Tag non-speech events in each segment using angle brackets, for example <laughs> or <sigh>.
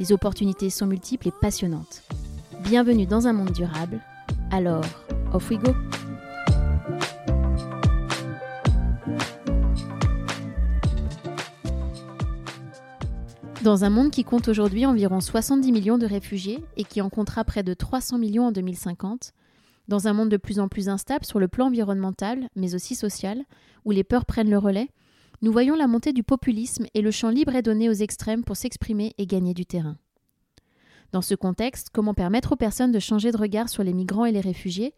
Les opportunités sont multiples et passionnantes. Bienvenue dans un monde durable. Alors, off we go! Dans un monde qui compte aujourd'hui environ 70 millions de réfugiés et qui en comptera près de 300 millions en 2050, dans un monde de plus en plus instable sur le plan environnemental, mais aussi social, où les peurs prennent le relais, nous voyons la montée du populisme et le champ libre est donné aux extrêmes pour s'exprimer et gagner du terrain. Dans ce contexte, comment permettre aux personnes de changer de regard sur les migrants et les réfugiés?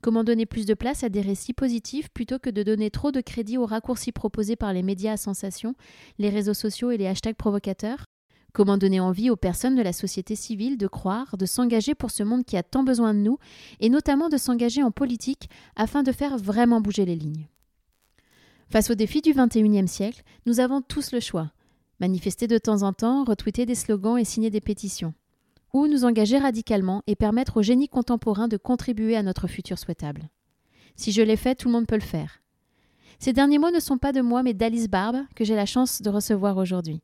Comment donner plus de place à des récits positifs plutôt que de donner trop de crédit aux raccourcis proposés par les médias à sensation, les réseaux sociaux et les hashtags provocateurs? Comment donner envie aux personnes de la société civile de croire, de s'engager pour ce monde qui a tant besoin de nous, et notamment de s'engager en politique afin de faire vraiment bouger les lignes? Face aux défis du XXIe siècle, nous avons tous le choix. Manifester de temps en temps, retweeter des slogans et signer des pétitions ou nous engager radicalement et permettre au génie contemporain de contribuer à notre futur souhaitable. Si je l'ai fait, tout le monde peut le faire. Ces derniers mots ne sont pas de moi, mais d'Alice Barbe, que j'ai la chance de recevoir aujourd'hui.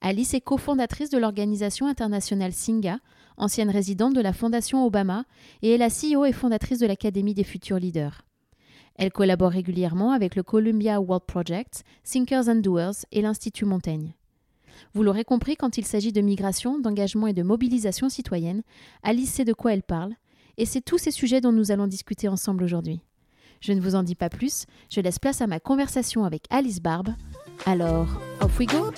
Alice est cofondatrice de l'organisation internationale Singa, ancienne résidente de la Fondation Obama, et est la CEO et fondatrice de l'Académie des futurs leaders. Elle collabore régulièrement avec le Columbia World Project, Thinkers and Doers et l'Institut Montaigne. Vous l'aurez compris, quand il s'agit de migration, d'engagement et de mobilisation citoyenne, Alice sait de quoi elle parle, et c'est tous ces sujets dont nous allons discuter ensemble aujourd'hui. Je ne vous en dis pas plus, je laisse place à ma conversation avec Alice Barbe. Alors, off we go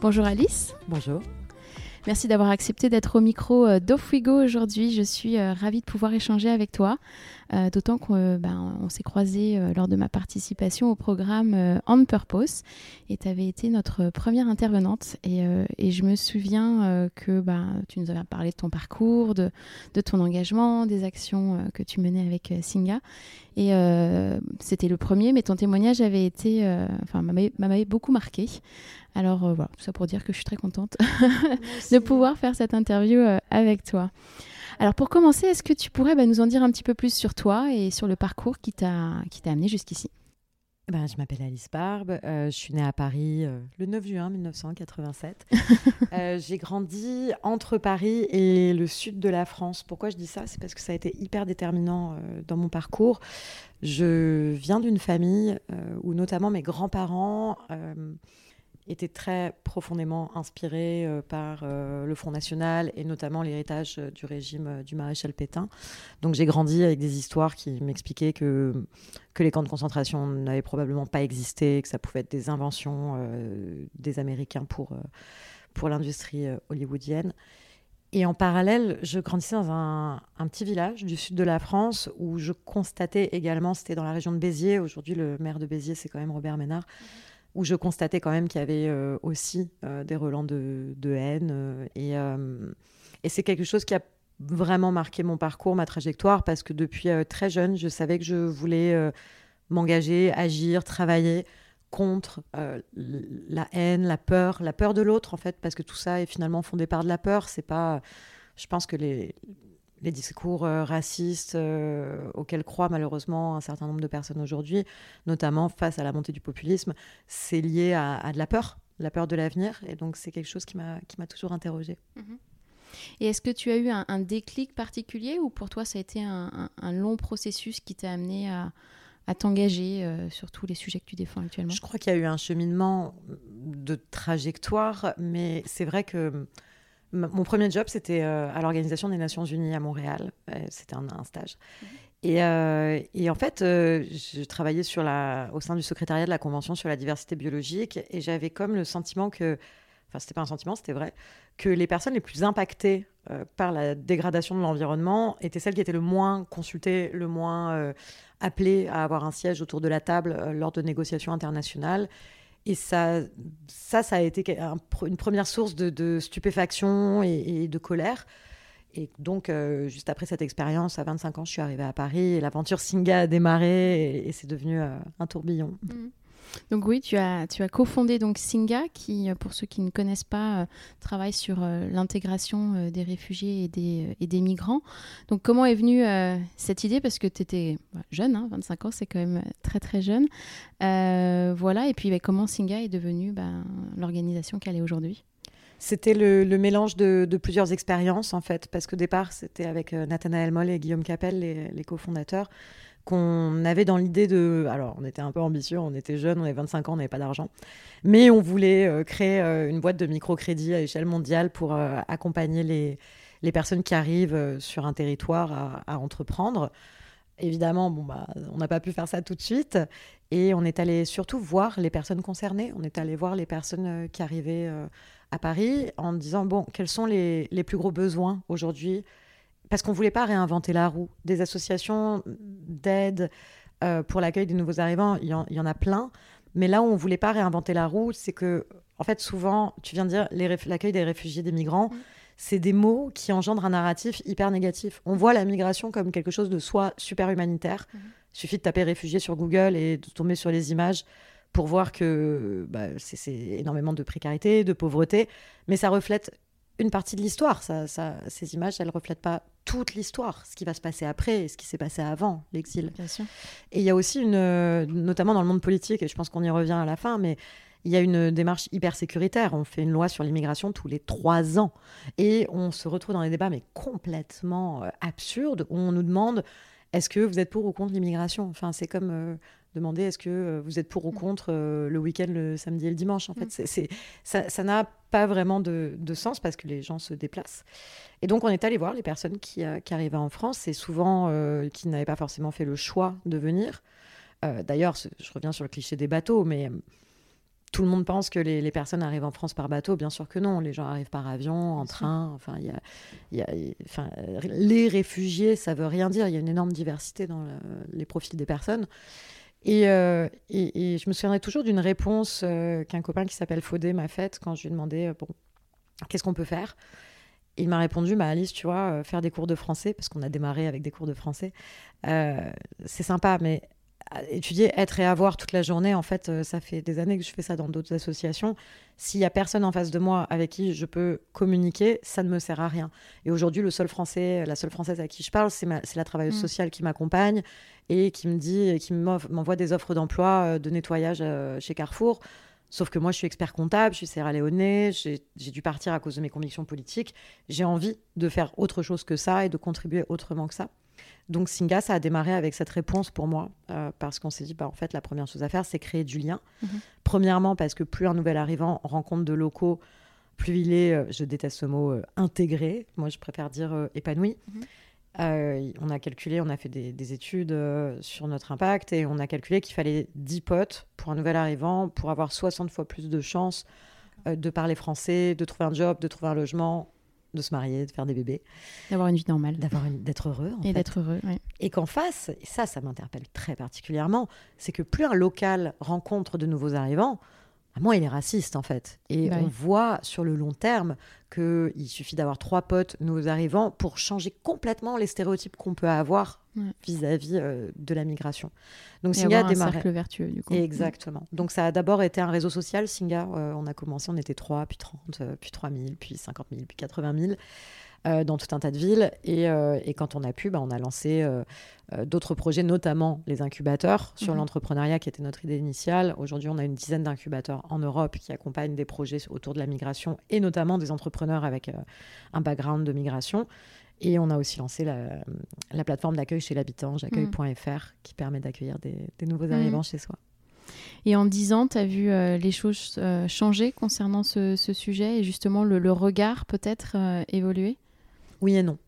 Bonjour Alice. Bonjour. Merci d'avoir accepté d'être au micro euh, d'Off We Go aujourd'hui. Je suis euh, ravie de pouvoir échanger avec toi, euh, d'autant qu'on ben, s'est croisé lors de ma participation au programme On Purpose et tu avais été notre première intervenante. Et, et je me souviens que ben, tu nous avais parlé de ton parcours, de, de ton engagement, des actions que tu menais avec Singa. Et c'était le premier, mais ton témoignage avait été, enfin, m'avait beaucoup marqué. Alors euh, voilà, tout ça pour dire que je suis très contente <laughs> de pouvoir faire cette interview euh, avec toi. Alors pour commencer, est-ce que tu pourrais bah, nous en dire un petit peu plus sur toi et sur le parcours qui t'a amené jusqu'ici? Ben, je m'appelle Alice Barbe, euh, je suis née à Paris le 9 juin 1987. <laughs> j'ai grandi entre Paris et le sud de la France. Pourquoi je dis ça? C'est parce que ça a été hyper déterminant dans mon parcours. Je viens d'une famille où notamment mes grands-parents était très profondément inspiré euh, par euh, le Front National et notamment l'héritage euh, du régime du maréchal Pétain. Donc j'ai grandi avec des histoires qui m'expliquaient que, que les camps de concentration n'avaient probablement pas existé, que ça pouvait être des inventions des Américains pour, pour l'industrie hollywoodienne. Et en parallèle, je grandissais dans un, un, petit village du sud de la France où je constatais également, c'était dans la région de Béziers, aujourd'hui le maire de Béziers c'est quand même Robert Ménard, où je constatais quand même qu'il y avait euh, aussi euh, des relents de, haine. Euh, et, c'est quelque chose qui a vraiment marqué mon parcours, ma trajectoire, parce que depuis très jeune, je savais que je voulais m'engager, agir, travailler contre la haine, la peur, la peur de l'autre en fait, parce que tout ça est finalement fondé par de la peur. C'est pas, je pense que les, les discours euh, racistes euh, auxquels croient malheureusement un certain nombre de personnes aujourd'hui, notamment face à la montée du populisme, c'est lié à, de la peur, la peur de l'avenir. Et donc c'est quelque chose qui m'a toujours interrogée. Mhm. Et est-ce que tu as eu un, déclic particulier ou pour toi ça a été un, long processus qui t'a amené à, t'engager euh, sur tous les sujets que tu défends actuellement? Je crois qu'il y a eu un cheminement de trajectoire, mais c'est vrai que mon premier job, c'était euh, à l'Organisation des Nations Unies à Montréal. Euh, c'était un, stage. Mhm. Euh, et, en fait, je travaillais sur la, au sein du secrétariat de la Convention sur la diversité biologique et j'avais comme le sentiment que, enfin, c'était pas un sentiment, c'était vrai, que les personnes les plus impactées par la dégradation de l'environnement étaient celles qui étaient le moins consultées, le moins appelées à avoir un siège autour de la table lors de négociations internationales. Et ça, ça, ça a été une première source de, stupéfaction et, de colère. Et donc, euh, juste après cette expérience, à 25 ans, je suis arrivée à Paris et l'aventure Singa a démarré et, c'est devenu euh, un tourbillon. Mmh. Donc oui, tu as, tu as cofondé donc Singa, qui, euh, pour ceux qui ne connaissent pas, euh, travaille sur euh, l'intégration des réfugiés et des, migrants. Donc comment est venue cette idée? Parce que tu étais bah, jeune, 25 hein, ans, c'est quand même très très jeune. voilà, et puis bah, comment Singa est devenue bah, l'organisation qu'elle est aujourd'hui? C'était le, mélange de, plusieurs expériences, en fait, parce qu'au départ, c'était avec Nathanaël Moll et Guillaume Capel, les, les cofondateurs qu'on avait dans l'idée de... Alors, on était un peu ambitieux, on était jeunes, on avait 25 ans, on n'avait pas d'argent. Mais on voulait euh, créer euh, une boîte de microcrédit à échelle mondiale pour euh, accompagner les, les, personnes qui arrivent sur un territoire à, entreprendre. Évidemment, bon, bah, on n'a pas pu faire ça tout de suite. Et on est allé surtout voir les personnes concernées. On est allé voir les personnes qui arrivaient à Paris en disant, bon, quels sont les, les plus gros besoins aujourd'hui parce qu'on ne voulait pas réinventer la roue. Des associations d'aide euh, pour l'accueil des nouveaux arrivants, il y, en a plein. Mais là où on ne voulait pas réinventer la roue, c'est que, en fait, souvent, tu viens de dire l'accueil des réfugiés, des migrants, mm. c'est des mots qui engendrent un narratif hyper négatif. On voit la migration comme quelque chose de soit super humanitaire. Mm. Il suffit de taper réfugiés sur Google et de tomber sur les images pour voir que bah, c'est énormément de précarité, de pauvreté, mais ça reflète une partie de l'histoire. Ça, ça, ces images, elles ne reflètent pas toute l'histoire, ce qui va se passer après et ce qui s'est passé avant l'exil. Et il y a aussi une, notamment dans le monde politique, et je pense qu'on y revient à la fin, mais il y a une démarche hyper sécuritaire. On fait une loi sur l'immigration tous les trois ans. Et on se retrouve dans des débats, mais complètement euh, absurdes, où on nous demande est-ce que vous êtes pour ou contre l'immigration? Enfin, c'est comme euh, demander est-ce que euh, vous êtes pour ou mm. contre euh, le week-end, le samedi et le dimanche. En fait, mm. c'est, ça n'a pas vraiment de, sens parce que les gens se déplacent. Et donc, on est allé voir les personnes qui, euh, qui arrivaient en France et souvent qui n'avaient pas forcément fait le choix de venir. d'ailleurs, je reviens sur le cliché des bateaux, mais tout le monde pense que les, personnes arrivent en France par bateau. Bien sûr que non. Les gens arrivent par avion, en train. Enfin, y y a, enfin, les réfugiés, ça veut rien dire. Il y a une énorme diversité dans les profils des personnes. Euh, et, je me souviendrai toujours d'une réponse euh, qu'un copain qui s'appelle Faudé m'a faite quand je lui ai demandé euh, bon, qu'est-ce qu'on peut faire? Il m'a répondu bah, Alice, tu vois, faire des cours de français, parce qu'on a démarré avec des cours de français, c'est sympa, mais étudier être et avoir toute la journée, en fait, euh, ça fait des années que je fais ça dans d'autres associations. S'il y a personne en face de moi avec qui je peux communiquer, ça ne me sert à rien. Et aujourd'hui, le seul français, la seule française à qui je parle, c'est la travailleuse mm. sociale qui m'accompagne et qui me dit, qui m'envoie des offres d'emploi euh, de nettoyage euh, chez Carrefour. Sauf que moi, je suis expert comptable, je suis Sierra Leone, j'ai dû partir à cause de mes convictions politiques. J'ai envie de faire autre chose que ça et de contribuer autrement que ça. Donc Singa, ça a démarré avec cette réponse pour moi, euh, parce qu'on s'est dit, bah, en fait, la première chose à faire, c'est créer du lien. Mhm. Premièrement, parce que plus un nouvel arrivant rencontre de locaux, plus il est, euh, je déteste ce mot, euh, intégré. Moi, je préfère dire épanoui. Mhm. on a calculé, on a fait des, études sur notre impact et on a calculé qu'il fallait 10 potes pour un nouvel arrivant pour avoir 60 fois plus de chances de parler français, de trouver un job, de trouver un logement, de se marier, de faire des bébés. D'avoir une vie normale. D'avoir d'être heureux. et d'être heureux, Et qu'en face, et ça, ça m'interpelle très particulièrement, c'est que plus un local rencontre de nouveaux arrivants, bah, moins il est raciste en fait. Et bah on voit sur le long terme qu'il suffit d'avoir trois potes, nouveaux arrivants, pour changer complètement les stéréotypes qu'on peut avoir vis-à-vis euh, de la migration. Donc Et Singa a démarré. Un cercle vertueux du coup. Exactement. Donc ça a d'abord été un réseau social. Singa, euh, on a commencé, on était 3, puis 30, euh, puis 3000, puis 50 000, puis 80 000. Euh, dans tout un tas de villes. Et, euh, et quand on a pu, bah, on a lancé euh, d'autres projets, notamment les incubateurs sur mhm. l'entrepreneuriat, qui était notre idée initiale. Aujourd'hui, on a une dizaine d'incubateurs en Europe qui accompagnent des projets autour de la migration et notamment des entrepreneurs avec un background de migration. Et on a aussi lancé la, la plateforme d'accueil chez l'habitant, j'accueille.fr, qui permet d'accueillir des, des, nouveaux mhm. arrivants chez soi. Et en dix ans, tu as vu les choses changer concernant ce, ce, sujet et justement le, le regard peut-être évoluer? Oui et non.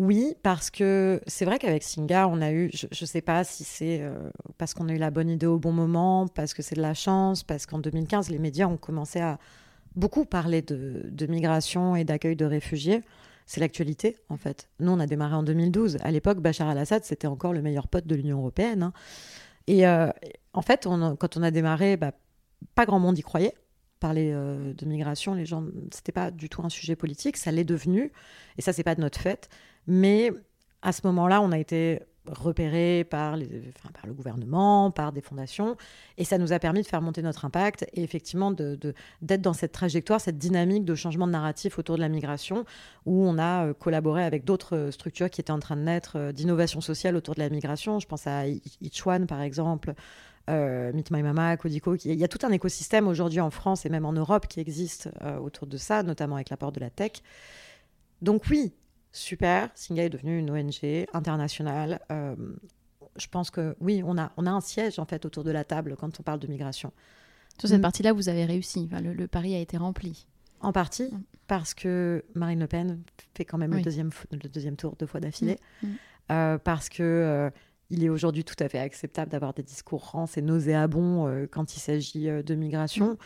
Oui, parce que c'est vrai qu'avec Singa, on a eu, je ne sais pas si c'est euh, parce qu'on a eu la bonne idée au bon moment, parce que c'est de la chance, parce qu'en 2015, les médias ont commencé à beaucoup parler de, migration et d'accueil de réfugiés. C'est l'actualité, en fait. Nous, on a démarré en 2012. À l'époque, Bachar al-Assad, c'était encore le meilleur pote de l'Union européenne. Hein. Et euh, en fait, quand on a démarré, bah, pas grand monde y croyait. Parler de migration, les gens, c'était pas du tout un sujet politique, ça l'est devenu, et ça c'est pas de notre fait. Mais à ce moment-là, on a été repérés par, les, par le gouvernement, par des fondations, et ça nous a permis de faire monter notre impact et effectivement d'être de, dans cette trajectoire, cette dynamique de changement de narratif autour de la migration, où on a euh, collaboré avec d'autres euh, structures qui étaient en train de naître euh, d'innovation sociale autour de la migration. Je pense à One, par exemple, Meet My Mama, Codico. Il y a tout un écosystème aujourd'hui en France et même en Europe qui existe autour de ça, notamment avec l'apport de la tech. Donc oui, super. Singa est devenue une ONG internationale. Euh, je pense que oui, on a, on a un siège en fait autour de la table quand on parle de migration. Sur cette mm. partie-là, vous avez réussi. le, pari a été rempli. En partie mm. parce que Marine Le Pen fait quand même le, deuxième, le deuxième tour deux fois d'affilée. Mm. Euh, parce que euh, il est aujourd'hui tout à fait acceptable d'avoir des discours rances et nauséabonds euh, quand il s'agit euh, de migration, mm.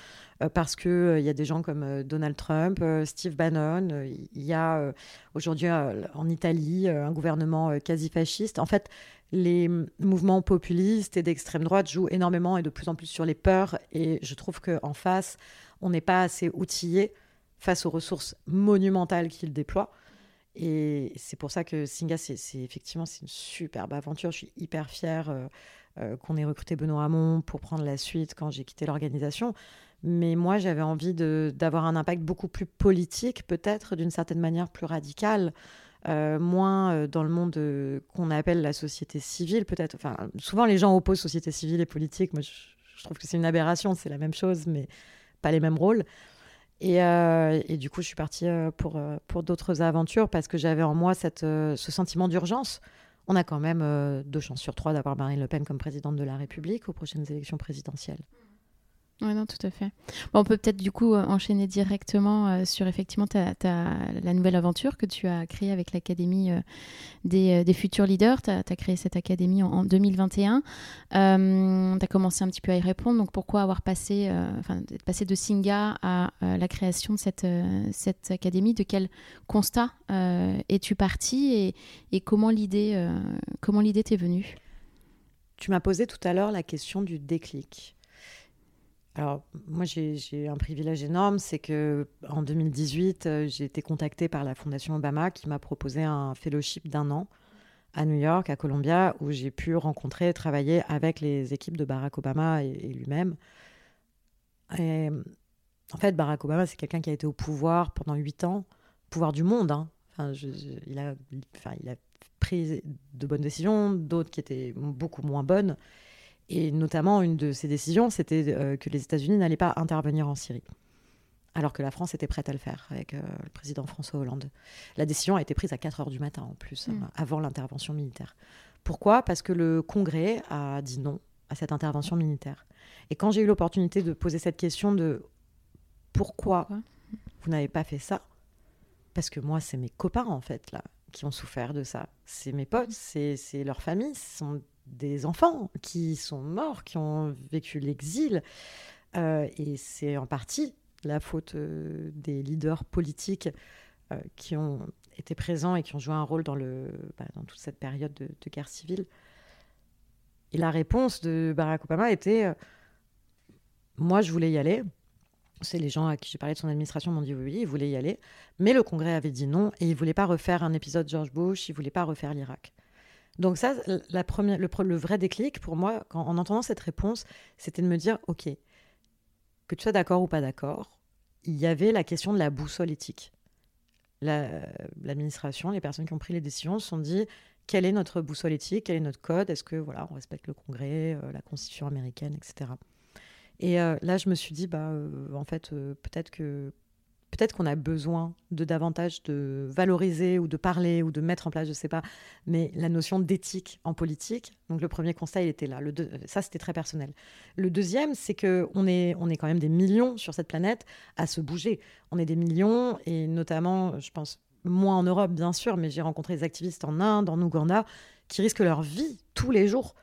euh, parce qu'il il y a des gens comme Donald Trump, Steve Bannon, il y a aujourd'hui en Italie un gouvernement quasi fasciste. En fait, les mouvements populistes et d'extrême droite jouent énormément et de plus en plus sur les peurs, et je trouve qu'en face, on n'est pas assez outillé face aux ressources monumentales qu'il déploie. Et c'est pour ça que Singa, c'est effectivement c'est une superbe aventure. Je suis hyper fière euh, euh, qu'on ait recruté Benoît Hamon pour prendre la suite quand j'ai quitté l'organisation. Mais moi, j'avais envie d'avoir un impact beaucoup plus politique, peut-être d'une certaine manière plus radical, euh, moins dans le monde qu'on appelle la société civile, peut-être. Enfin, souvent, les gens opposent société civile et politique. Moi, je trouve que c'est une aberration. C'est la même chose, mais pas les mêmes rôles. Euh, et, du coup, je suis partie euh, pour, euh, pour d'autres aventures parce que j'avais en moi cette, ce sentiment d'urgence. On a quand même deux chances sur trois d'avoir Marine Le Pen comme présidente de la République aux prochaines élections présidentielles. Oui, non, tout à fait. Bon, on peut peut-être du coup euh, enchaîner directement euh, sur effectivement la nouvelle aventure que tu as créée avec l'Académie euh, des, des, futurs leaders. Tu as, créé cette académie en, 2021. tu as commencé un petit peu à y répondre. Donc pourquoi avoir passé, enfin, passé de Singa à la création de cette, cette académie? De quel constat es-tu parti? Et, et comment l'idée t'est venue? Tu m'as posé tout à l'heure la question du déclic. Alors, moi, j'ai un privilège énorme, c'est que en 2018, euh, j'ai été contactée par la Fondation Obama qui m'a proposé un fellowship d'un an à New York, à Columbia, où j'ai pu rencontrer et travailler avec les équipes de Barack Obama et, lui-même. Et en fait, Barack Obama, c'est quelqu'un qui a été au pouvoir pendant huit ans, pouvoir du monde. Hein. Enfin, il, a, enfin, il a pris de bonnes décisions, d'autres qui étaient beaucoup moins bonnes. Et notamment, une de ces décisions, c'était euh, que les États-Unis n'allaient pas intervenir en Syrie, alors que la France était prête à le faire avec euh, le président François Hollande. La décision a été prise à 4 heures du matin en plus, mm. avant l'intervention militaire. Pourquoi? Parce que le Congrès a dit non à cette intervention militaire. Et quand j'ai eu l'opportunité de poser cette question de pourquoi, vous n'avez pas fait ça? Parce que moi, c'est mes copains, en fait, là, qui ont souffert de ça. C'est mes potes, c'est leur famille, ce sont des enfants qui sont morts, qui ont vécu l'exil. Euh, et c'est en partie la faute euh, des leaders politiques euh, qui ont été présents et qui ont joué un rôle dans, le, bah, dans toute cette période de, guerre civile. Et la réponse de Barack Obama était Moi, je voulais y aller. C'est les gens à qui j'ai parlé de son administration m'ont dit oui, oui, il voulait y aller. Mais le Congrès avait dit non et il ne voulait pas refaire un épisode George Bush, il ne voulait pas refaire l'Irak. Donc ça, la première, le, vrai déclic pour moi, en entendant cette réponse, c'était de me dire, OK, que tu sois d'accord ou pas d'accord, il y avait la question de la boussole éthique. L'administration, les personnes qui ont pris les décisions se sont dit, quelle est notre boussole éthique, quel est notre code, est-ce que voilà, on respecte le Congrès, euh, la Constitution américaine, etc. Et euh, là, je me suis dit, bah, euh, en fait, peut-être que peut-être qu'on a besoin de davantage de valoriser ou de parler ou de mettre en place, je ne sais pas, mais la notion d'éthique en politique. Donc le premier constat, il était là. Le ça, c'était très personnel. Le deuxième, c'est qu'on est, on est quand même des millions sur cette planète à se bouger. On est des millions, et notamment, je pense, moins en Europe, bien sûr, mais j'ai rencontré des activistes en Inde, en Ouganda, qui risquent leur vie tous les jours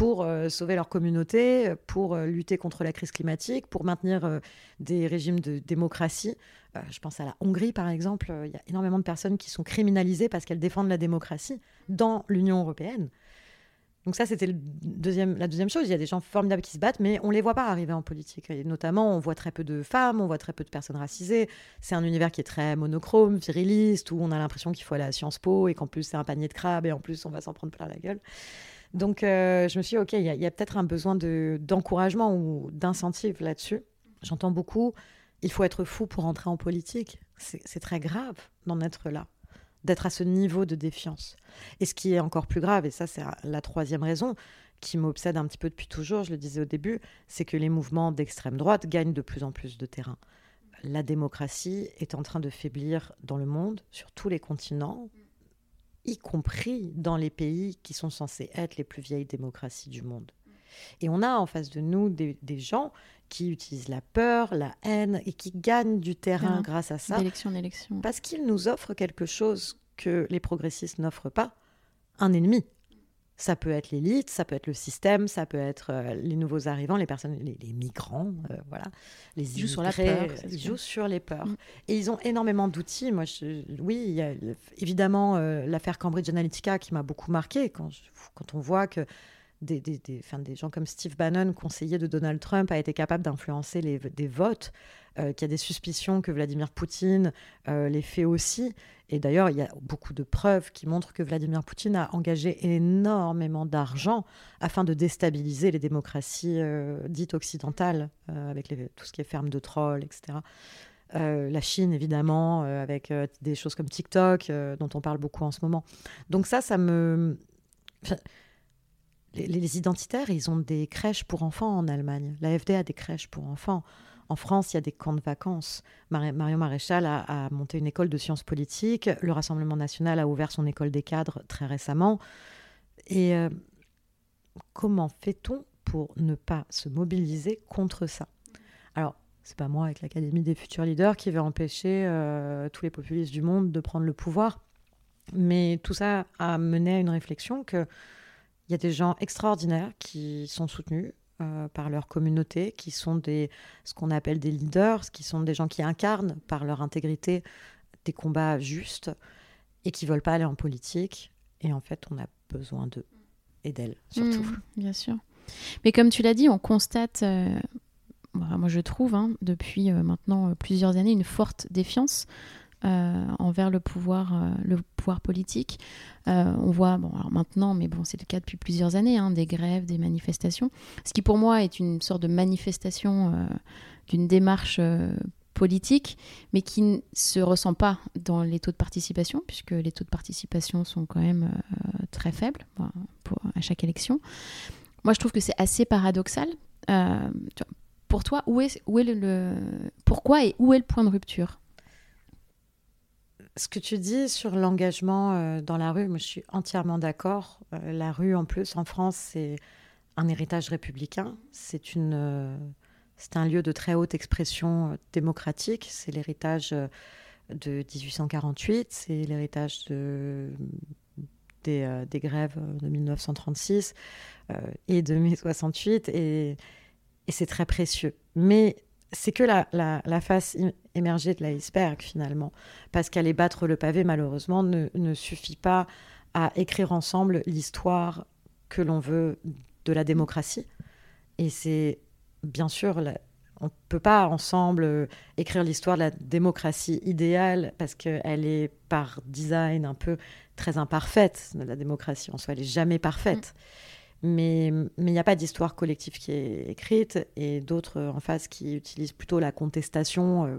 pour euh, sauver leur communauté, pour euh, lutter contre la crise climatique, pour maintenir euh, des régimes de démocratie. je pense à la Hongrie, par exemple. Il y a énormément de personnes qui sont criminalisées parce qu'elles défendent la démocratie dans l'Union européenne. Donc ça, c'était la deuxième chose. Il y a des gens formidables qui se battent, mais on ne les voit pas arriver en politique. Et notamment, on voit très peu de femmes, on voit très peu de personnes racisées. C'est un univers qui est très monochrome, viriliste, où on a l'impression qu'il faut aller à Sciences Po et qu'en plus c'est un panier de crabes et en plus on va s'en prendre plein la gueule. Donc euh, je me suis dit, ok, il y a, peut-être un besoin d'encouragement ou d'incentive là-dessus. J'entends beaucoup, il faut être fou pour entrer en politique. C'est très grave d'en être là d'être à ce niveau de défiance. Et ce qui est encore plus grave, et ça c'est la troisième raison qui m'obsède un petit peu depuis toujours, je le disais au début, c'est que les mouvements d'extrême droite gagnent de plus en plus de terrain. La démocratie est en train de faiblir dans le monde, sur tous les continents, y compris dans les pays qui sont censés être les plus vieilles démocraties du monde. Et on a en face de nous des, gens qui utilisent la peur, la haine et qui gagnent du terrain grâce à ça. D'élection en élection. Parce qu'ils nous offrent quelque chose que les progressistes n'offrent pas, un ennemi. Ça peut être l'élite, ça peut être le système, ça peut être euh, les nouveaux arrivants, les personnes, les, migrants, euh, voilà. Les ils jouent sur la peur. Ils jouent sur les peurs. Mm. Et ils ont énormément d'outils. Moi, oui, il y a évidemment euh, l'affaire Cambridge Analytica qui m'a beaucoup marqué quand, quand on voit que des, des, des, des, gens comme Steve Bannon, conseiller de Donald Trump, a été capable d'influencer des votes, euh, qu'il y a des suspicions que Vladimir Poutine euh, les fait aussi. Et d'ailleurs, il y a beaucoup de preuves qui montrent que Vladimir Poutine a engagé énormément d'argent afin de déstabiliser les démocraties euh, dites occidentales, avec les, tout ce qui est ferme de trolls, etc. la Chine, évidemment, avec des choses comme TikTok, dont on parle beaucoup en ce moment. Donc ça, ça me les, identitaires, ils ont des crèches pour enfants en Allemagne. L'AFD a des crèches pour enfants. En France, il y a des camps de vacances. Marion Maréchal a, monté une école de sciences politiques. Le Rassemblement national a ouvert son école des cadres très récemment. Et euh, comment fait-on pour ne pas se mobiliser contre ça? Alors, c'est pas moi avec l'Académie des futurs leaders qui va empêcher euh, tous les populistes du monde de prendre le pouvoir. Mais tout ça a mené à une réflexion que il y a des gens extraordinaires qui sont soutenus euh, par leur communauté, qui sont des, ce qu'on appelle des leaders, qui sont des gens qui incarnent par leur intégrité des combats justes et qui veulent pas aller en politique. Et en fait, on a besoin d'eux et d'elles, surtout. Mmh, bien sûr. Mais comme tu l'as dit, on constate, euh, moi je trouve, hein, depuis euh, maintenant plusieurs années, une forte défiance euh, envers le pouvoir, euh, le pouvoir politique. Euh, on voit, bon, alors maintenant, mais bon, c'est le cas depuis plusieurs années, hein, des grèves, des manifestations, ce qui pour moi est une sorte de manifestation d'une démarche politique, mais qui ne se ressent pas dans les taux de participation, puisque les taux de participation sont quand même très faibles pour, à chaque élection. Moi, je trouve que c'est assez paradoxal. pour toi, où est, où est le, pourquoi et où est le point de rupture? Ce que tu dis sur l'engagement euh, dans la rue, moi je suis entièrement d'accord. Euh, la rue, en plus, en France, c'est un héritage républicain. C'est euh, un lieu de très haute expression démocratique. C'est l'héritage de 1848, c'est l'héritage de, des, des, grèves de 1936 et de mai 68, et, et c'est très précieux. Mais c'est que la, face émergée de l'iceberg finalement. Parce qu'aller battre le pavé, malheureusement, ne, suffit pas à écrire ensemble l'histoire que l'on veut de la démocratie. Et c'est bien sûr, on ne peut pas ensemble euh, écrire l'histoire de la démocratie idéale parce qu'elle est par design un peu très imparfaite. La démocratie en soi, elle n'est jamais parfaite. Mm. Mais il n'y a pas d'histoire collective qui est écrite et d'autres en face qui utilisent plutôt la contestation euh,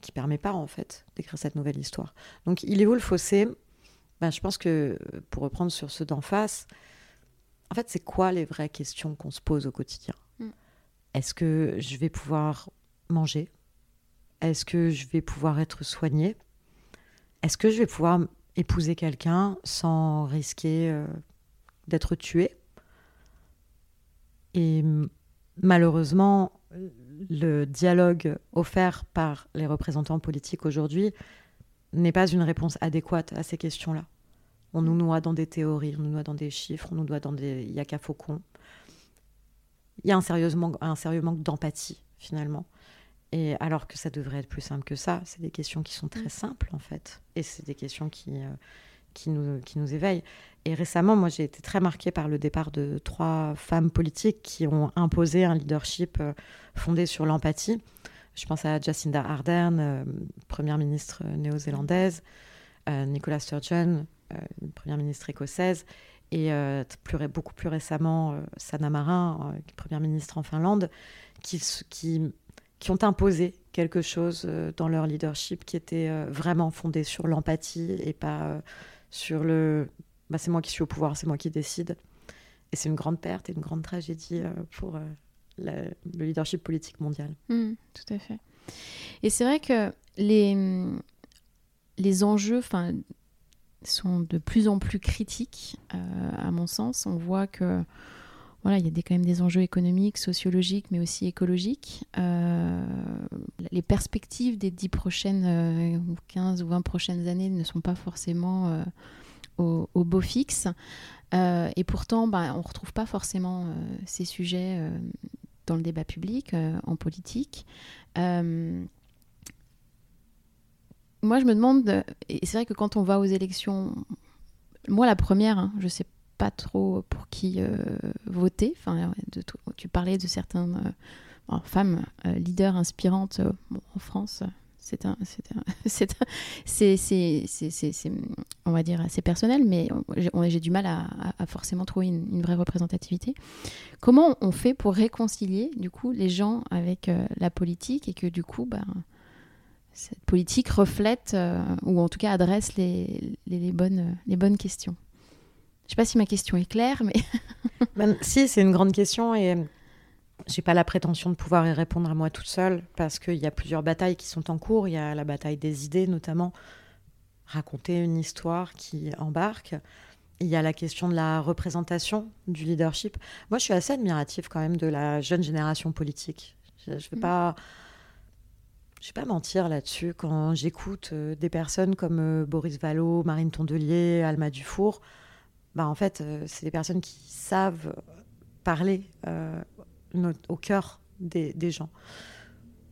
qui permet pas en fait d'écrire cette nouvelle histoire. Donc il est où le fossé? Ben, Je pense que pour reprendre sur ceux d'en face, en fait c'est quoi les vraies questions qu'on se pose au quotidien? Mm. Est-ce que je vais pouvoir manger? Est-ce que je vais pouvoir être soignée? Est-ce que je vais pouvoir épouser quelqu'un sans risquer... Euh, d'être tué. Et malheureusement, le dialogue offert par les représentants politiques aujourd'hui n'est pas une réponse adéquate à ces questions-là. On nous noie dans des théories, on nous noie dans des chiffres, on nous noie dans des yaka faucons. Il y a un, sérieusement, un sérieux manque d'empathie, finalement. Et alors que ça devrait être plus simple que ça, c'est des questions qui sont très mm. simples, en fait. Et c'est des questions qui, euh, qui nous, qui éveillent. Et récemment, moi, j'ai été très marquée par le départ de trois femmes politiques qui ont imposé un leadership fondé sur l'empathie. Je pense à Jacinda Ardern, première ministre néo-zélandaise, Nicola Sturgeon, première ministre écossaise, et plus, beaucoup plus récemment Sanna Marin, première ministre en Finlande, qui, ont imposé quelque chose euh, dans leur leadership qui était euh, vraiment fondé sur l'empathie et pas euh, sur le bah, c'est moi qui suis au pouvoir, c'est moi qui décide. Et c'est une grande perte et une grande tragédie pour le leadership politique mondial. Mmh, tout à fait. Et c'est vrai que les, les enjeux sont de plus en plus critiques, à mon sens. On voit que voilà, il y a quand même des enjeux économiques, sociologiques, mais aussi écologiques. Euh, les perspectives des 10 prochaines, 15 euh, ou 20 prochaines années ne sont pas forcément euh, au, beau fixe. et pourtant, bah, on ne retrouve pas forcément ces sujets dans le débat public, en politique. moi, je me demande, et c'est vrai que quand on va aux élections, moi la première, hein, je sais pas trop pour qui euh, voter. Enfin, tu parlais de certaines euh, femmes euh, leaders inspirantes en France. C'est un, <laughs> c'est, on va dire, assez personnel, mais j'ai du mal à, forcément trouver une, vraie représentativité. Comment on fait pour réconcilier, du coup, les gens avec la politique et que, du coup, ben, cette politique reflète, ou en tout cas adresse les, bonnes, les bonnes questions? Je sais pas si ma question est claire, mais. <laughs> Si, c'est une grande question et j'ai pas la prétention de pouvoir y répondre à moi toute seule parce qu'il y a plusieurs batailles qui sont en cours. Il y a la bataille des idées, notamment raconter une histoire qui embarque. Il y a la question de la représentation du leadership. Moi, je suis assez admirative quand même de la jeune génération politique. Je ne vais mm. pas. Je vais pas mentir là-dessus. Quand j'écoute euh, des personnes comme euh, Boris Vallot, Marine Tondelier, Alma Dufour, bah, en fait, euh, c'est des personnes qui savent parler euh, au cœur des, gens.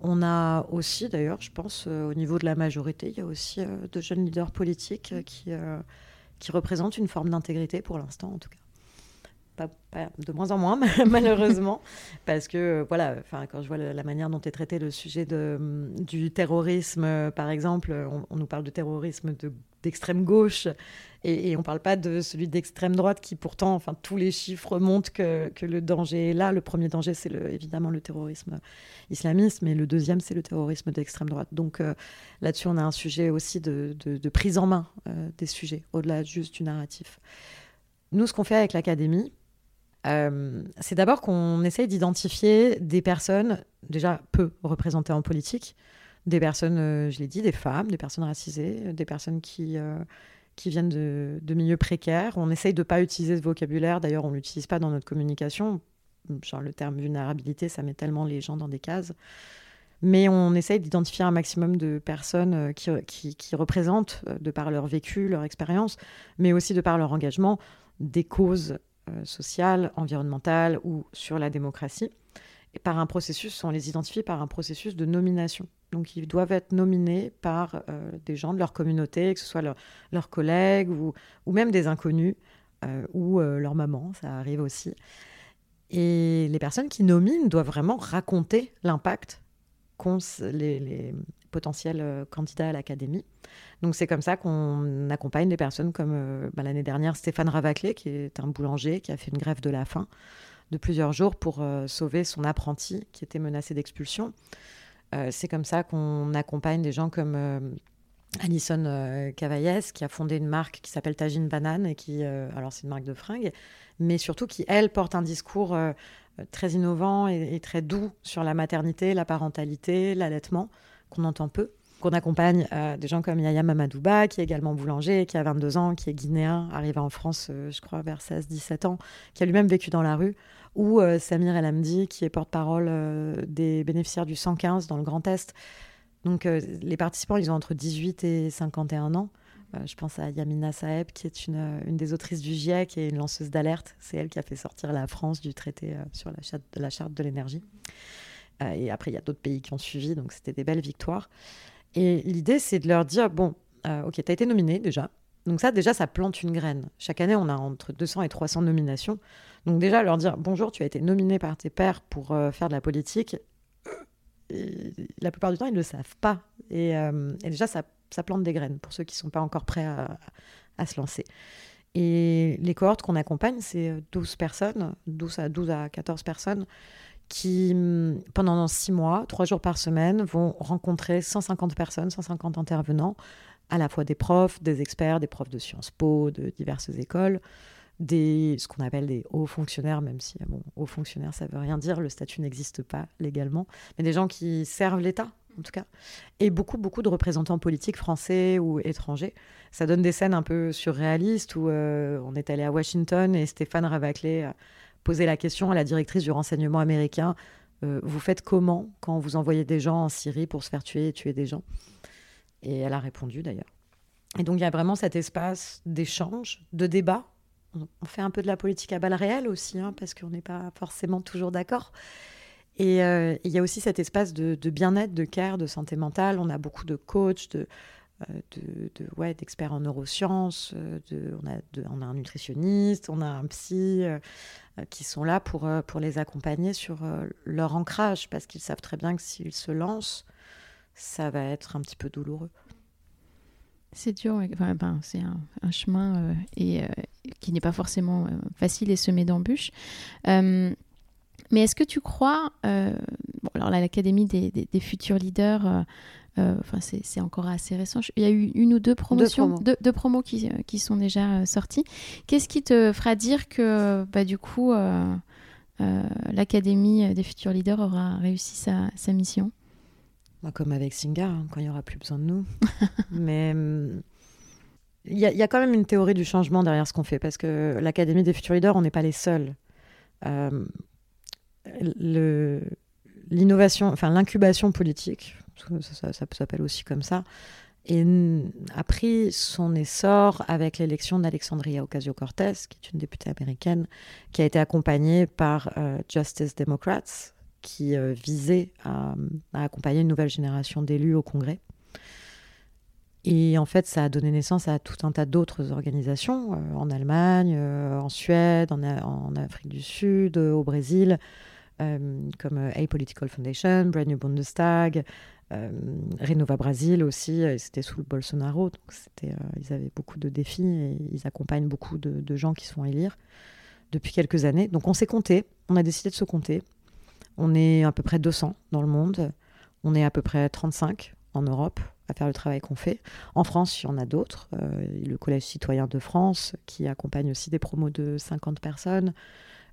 On a aussi, d'ailleurs, je pense, euh, au niveau de la majorité, il y a aussi de jeunes leaders politiques qui, qui représentent une forme d'intégrité pour l'instant, en tout cas de moins en moins, <laughs> malheureusement, <laughs> parce que voilà, enfin, quand je vois la, manière dont est traité le sujet de, du terrorisme, par exemple, on, nous parle de terrorisme d'extrême gauche et, on ne parle pas de celui d'extrême droite qui pourtant, enfin, tous les chiffres montrent que, que le danger est là. Le premier danger, c'est évidemment le terrorisme islamiste, mais le deuxième, c'est le terrorisme d'extrême droite. Donc euh, là-dessus, on a un sujet aussi de, de, prise en main euh, des sujets, au-delà juste du narratif. Nous, ce qu'on fait avec l'académie, euh, c'est d'abord qu'on essaye d'identifier des personnes déjà peu représentées en politique, des personnes, euh, je l'ai dit, des femmes, des personnes racisées, des personnes qui, euh, qui viennent de, milieux précaires. On essaye de ne pas utiliser ce vocabulaire, d'ailleurs on ne l'utilise pas dans notre communication. Genre le terme vulnérabilité, ça met tellement les gens dans des cases. Mais on essaye d'identifier un maximum de personnes qui, qui, représentent, de par leur vécu, leur expérience, mais aussi de par leur engagement, des causes euh, sociale, environnementale ou sur la démocratie. Par un processus, on les identifie par un processus de nomination. Donc ils doivent être nominés par euh, des gens de leur communauté, que ce soit leurs collègues ou, ou, même des inconnus euh, ou leur maman, ça arrive aussi. Et les personnes qui nominent doivent vraiment raconter l'impact qu'ont les, potentiels candidats à l'académie. Donc c'est comme ça qu'on accompagne des personnes comme euh, bah, l'année dernière Stéphane Ravaclé, qui est un boulanger qui a fait une grève de la faim de plusieurs jours pour euh, sauver son apprenti qui était menacé d'expulsion. Euh, c'est comme ça qu'on accompagne des gens comme Alison Cavaillès, qui a fondé une marque qui s'appelle Tagine Banane, et qui, alors c'est une marque de fringues, mais surtout qui, elle, porte un discours très innovant et, très doux sur la maternité, la parentalité, l'allaitement, qu'on entend peu qu'on accompagne euh, des gens comme Yaya Mamadouba, qui est également boulanger, qui a 22 ans, qui est guinéen, arrivé en France, euh, je crois, vers 16-17 ans, qui a lui-même vécu dans la rue, ou euh, Samir El Hamdi, qui est porte-parole des bénéficiaires du 115 dans le Grand Est. Donc les participants, ils ont entre 18 et 51 ans. je pense à Yamina Saeb, qui est une, des autrices du GIEC et une lanceuse d'alerte. C'est elle qui a fait sortir la France du traité sur la charte, de l'énergie. et après, il y a d'autres pays qui ont suivi, donc c'était des belles victoires. Et l'idée, c'est de leur dire, bon, euh, ok, tu as été nominé déjà, Donc ça, déjà, ça plante une graine. Chaque année, on a entre 200 et 300 nominations. Donc déjà, leur dire, bonjour, tu as été nominé par tes pairs pour euh, faire de la politique, la plupart du temps, ils ne le savent pas. Et, déjà, ça, plante des graines pour ceux qui ne sont pas encore prêts à, se lancer. Et les cohortes qu'on accompagne, c'est 12 personnes, 12 à 12 à 14 personnes qui, mm, pendant six mois, trois jours par semaine, vont rencontrer 150 personnes, 150 intervenants, à la fois des profs, des experts, des profs de Sciences Po, de diverses écoles, des, ce qu'on appelle des hauts fonctionnaires, même si, hauts fonctionnaires, ça veut rien dire, le statut n'existe pas légalement, mais des gens qui servent l'État, en tout cas, et beaucoup, beaucoup de représentants politiques français ou étrangers. Ça donne des scènes un peu surréalistes où euh, on est allé à Washington et Stéphane Ravaclé poser la question à la directrice du renseignement américain euh, Vous faites comment quand vous envoyez des gens en Syrie pour se faire tuer et tuer des gens? Et elle a répondu d'ailleurs. Et donc il y a vraiment cet espace d'échange, de débat. On fait un peu de la politique à balles réelles aussi, hein, parce qu'on n'est pas forcément toujours d'accord. Et euh, il y a aussi cet espace de, bien-être, de care, de santé mentale. On a beaucoup de coachs, de, euh, ouais, d'experts en neurosciences, euh, on, a un nutritionniste, on a un psy qui sont là pour, pour les accompagner sur leur ancrage, parce qu'ils savent très bien que s'ils se lancent, ça va être un petit peu douloureux. C'est dur, enfin, ben, c'est un, chemin et, qui n'est pas forcément facile et semé d'embûches. mais est-ce que tu crois, bon, alors l'Académie des, des, futurs leaders, euh, enfin, c'est encore assez récent. Il y a eu une ou deux promotions, deux promos, qui, euh, qui, sont déjà euh, sorties. Qu'est-ce qui te fera dire que, bah, du coup, l'Académie des futurs leaders aura réussi sa, sa mission? Bah, Comme avec Singa, hein, quand il n'y aura plus besoin de nous. <laughs> Mais. Il y, a quand même une théorie du changement derrière ce qu'on fait, parce que l'Académie des futurs leaders, on n'est pas les seuls. l'innovation, enfin l'incubation politique, ça, s'appelle aussi comme ça, a pris son essor avec l'élection d'Alexandria Ocasio-Cortez, qui est une députée américaine, qui a été accompagnée par euh, Justice Democrats, qui euh, visait à, accompagner une nouvelle génération d'élus au Congrès. Et en fait, ça a donné naissance à tout un tas d'autres organisations, euh, en Allemagne, en Suède, en, Afrique du Sud, au Brésil, comme A Political Foundation, Brand New Bundestag, euh, Renova Brasil aussi, euh, c'était sous le Bolsonaro, donc euh, ils avaient beaucoup de défis et ils accompagnent beaucoup de, gens qui sont à élire depuis quelques années. Donc on s'est compté, on a décidé de se compter. On est à peu près 200 dans le monde, on est à peu près 35 en Europe à faire le travail qu'on fait. En France, il y en a d'autres. le Collège citoyen de France qui accompagne aussi des promos de 50 personnes.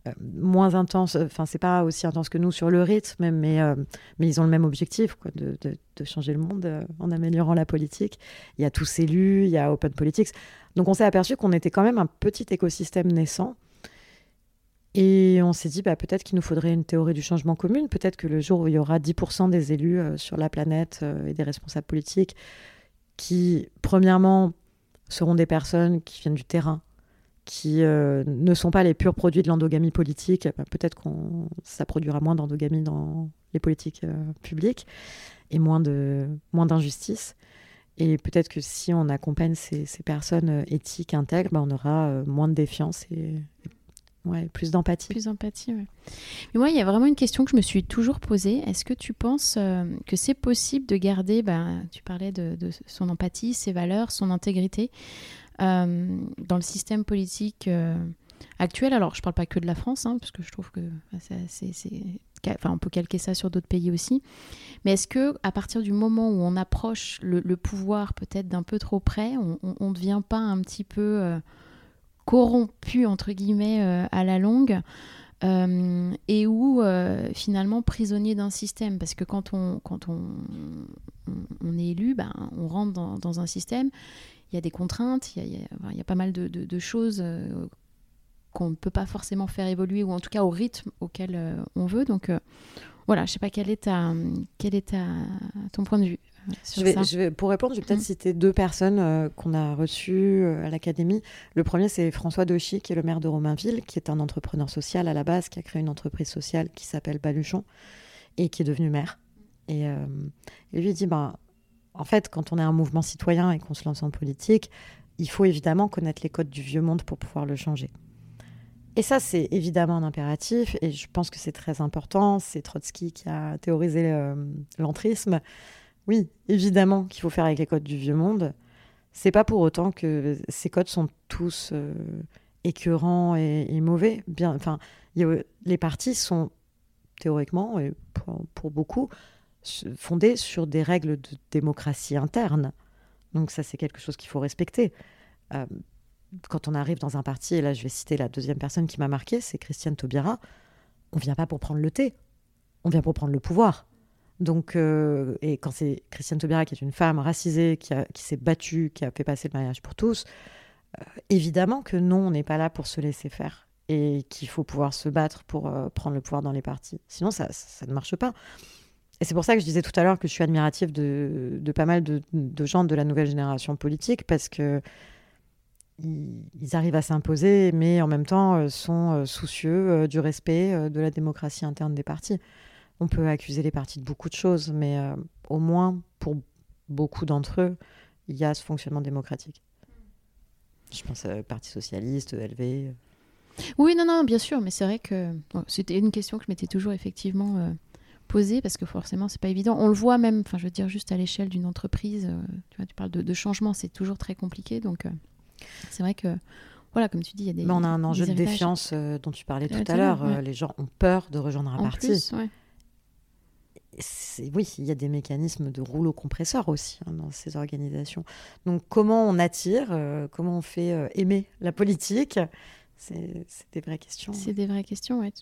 Euh, moins intense, enfin c'est pas aussi intense que nous sur le rythme, mais, euh, mais ils ont le même objectif, de, de, changer le monde euh, en améliorant la politique. Il y a tous élus, il y a Open Politics. Donc on s'est aperçu qu'on était quand même un petit écosystème naissant. Et on s'est dit, bah, peut-être qu'il nous faudrait une théorie du changement commune, peut-être que le jour où il y aura 10% des élus sur la planète et des responsables politiques qui, premièrement, seront des personnes qui viennent du terrain, qui euh, ne sont pas les purs produits de l'endogamie politique. Bah, peut-être que ça produira moins d'endogamie dans les politiques euh, publiques et moins de moins d'injustice. Et peut-être que si on accompagne ces, personnes euh, éthiques, intègres, bah, on aura moins de défiance et, plus d'empathie. Plus d'empathie, oui. Mais moi, il y a vraiment une question que je me suis toujours posée. Est-ce que tu penses que c'est possible de garder, bah, tu parlais de, son empathie, ses valeurs, son intégrité euh, dans le système politique euh, actuel? Alors, je ne parle pas que de la France, hein, parce que je trouve que c'est, enfin, on peut calquer ça sur d'autres pays aussi. Mais est-ce que, à partir du moment où on approche le, pouvoir peut-être d'un peu trop près, on ne devient pas un petit peu euh, corrompu entre guillemets à la longue et où finalement prisonnier d'un système parce que quand on quand on, on, est élu, ben, on rentre dans, un système il y a des contraintes, il y a, pas mal de, choses euh, qu'on ne peut pas forcément faire évoluer, ou en tout cas au rythme auquel euh, on veut. Donc euh, voilà, je sais pas quel est, quel est ton point de vue. Je vais, je vais, pour répondre, je vais peut-être mm. citer deux personnes qu'on a reçues à l'Académie. Le premier, c'est François Dauchy, qui est le maire de Romainville, qui est un entrepreneur social à la base, qui a créé une entreprise sociale qui s'appelle Baluchon et qui est devenu maire. Et, et lui dit, ben, en fait, quand on est un mouvement citoyen et qu'on se lance en politique, il faut évidemment connaître les codes du vieux monde pour pouvoir le changer. Et ça, c'est évidemment un impératif, et je pense que c'est très important. C'est Trotsky qui a théorisé euh, l'entrisme. Oui, évidemment qu'il faut faire avec les codes du vieux monde. C'est pas pour autant que ces codes sont tous euh, écœurants et, mauvais. Bien, enfin, les partis sont théoriquement et pour, beaucoup fondés sur des règles de démocratie interne. Donc ça, c'est quelque chose qu'il faut respecter. Euh, quand on arrive dans un parti, et là je vais citer la deuxième personne qui m'a marqué, c'est Christiane Taubira, on vient pas pour prendre le thé, on vient pour prendre le pouvoir. Donc, euh, et quand c'est Christiane Taubira qui est une femme racisée, qui, qui s'est battue, qui a fait passer le mariage pour tous, euh, évidemment que non, on n'est pas là pour se laisser faire et qu'il faut pouvoir se battre pour euh, prendre le pouvoir dans les partis. Sinon, ça, ça, ne marche pas. Et c'est pour ça que je disais tout à l'heure que je suis admirative de, pas mal de, de, gens de la nouvelle génération politique parce que ils, arrivent à s'imposer, mais en même temps sont soucieux du respect de la démocratie interne des partis. On peut accuser les partis de beaucoup de choses, mais au moins pour beaucoup d'entre eux, il y a ce fonctionnement démocratique. Je pense au Parti socialiste, LV. Oui, non, non, bien sûr, mais c'est vrai que c'était une question que je m'étais toujours effectivement posée parce que forcément, c'est pas évident. On le voit même, enfin, je veux dire, juste à l'échelle d'une entreprise. tu vois, tu parles de, de changement, c'est toujours très compliqué, donc. C'est vrai que, voilà, comme tu dis, il y a des. Mais on a un enjeu de défiance euh, dont tu parlais tout à l'heure. Euh, les gens ont peur de rejoindre un parti. Oui, il y a des mécanismes de rouleau compresseur aussi hein, dans ces organisations. Donc, comment on attire, euh, comment on fait aimer la politique? C'est des vraies questions. C'est des vraies questions, oui.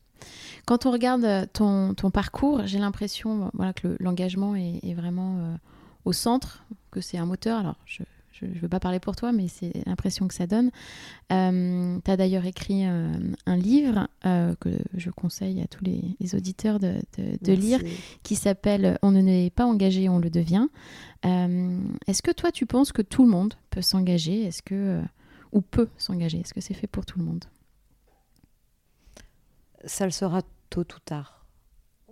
Quand on regarde ton, ton parcours, j'ai l'impression voilà, que l'engagement est, est, vraiment au centre, que c'est un moteur. Alors, je, je ne veux pas parler pour toi, mais c'est l'impression que ça donne. Euh, tu as d'ailleurs écrit euh, un livre euh, que je conseille à tous les, auditeurs de, lire, qui s'appelle On ne n'est pas engagé, on le devient. Est-ce que toi, tu penses que tout le monde peut s'engager? Est-ce que ou peut s'engager? Est-ce que c'est fait pour tout le monde? Ça le sera tôt ou tard.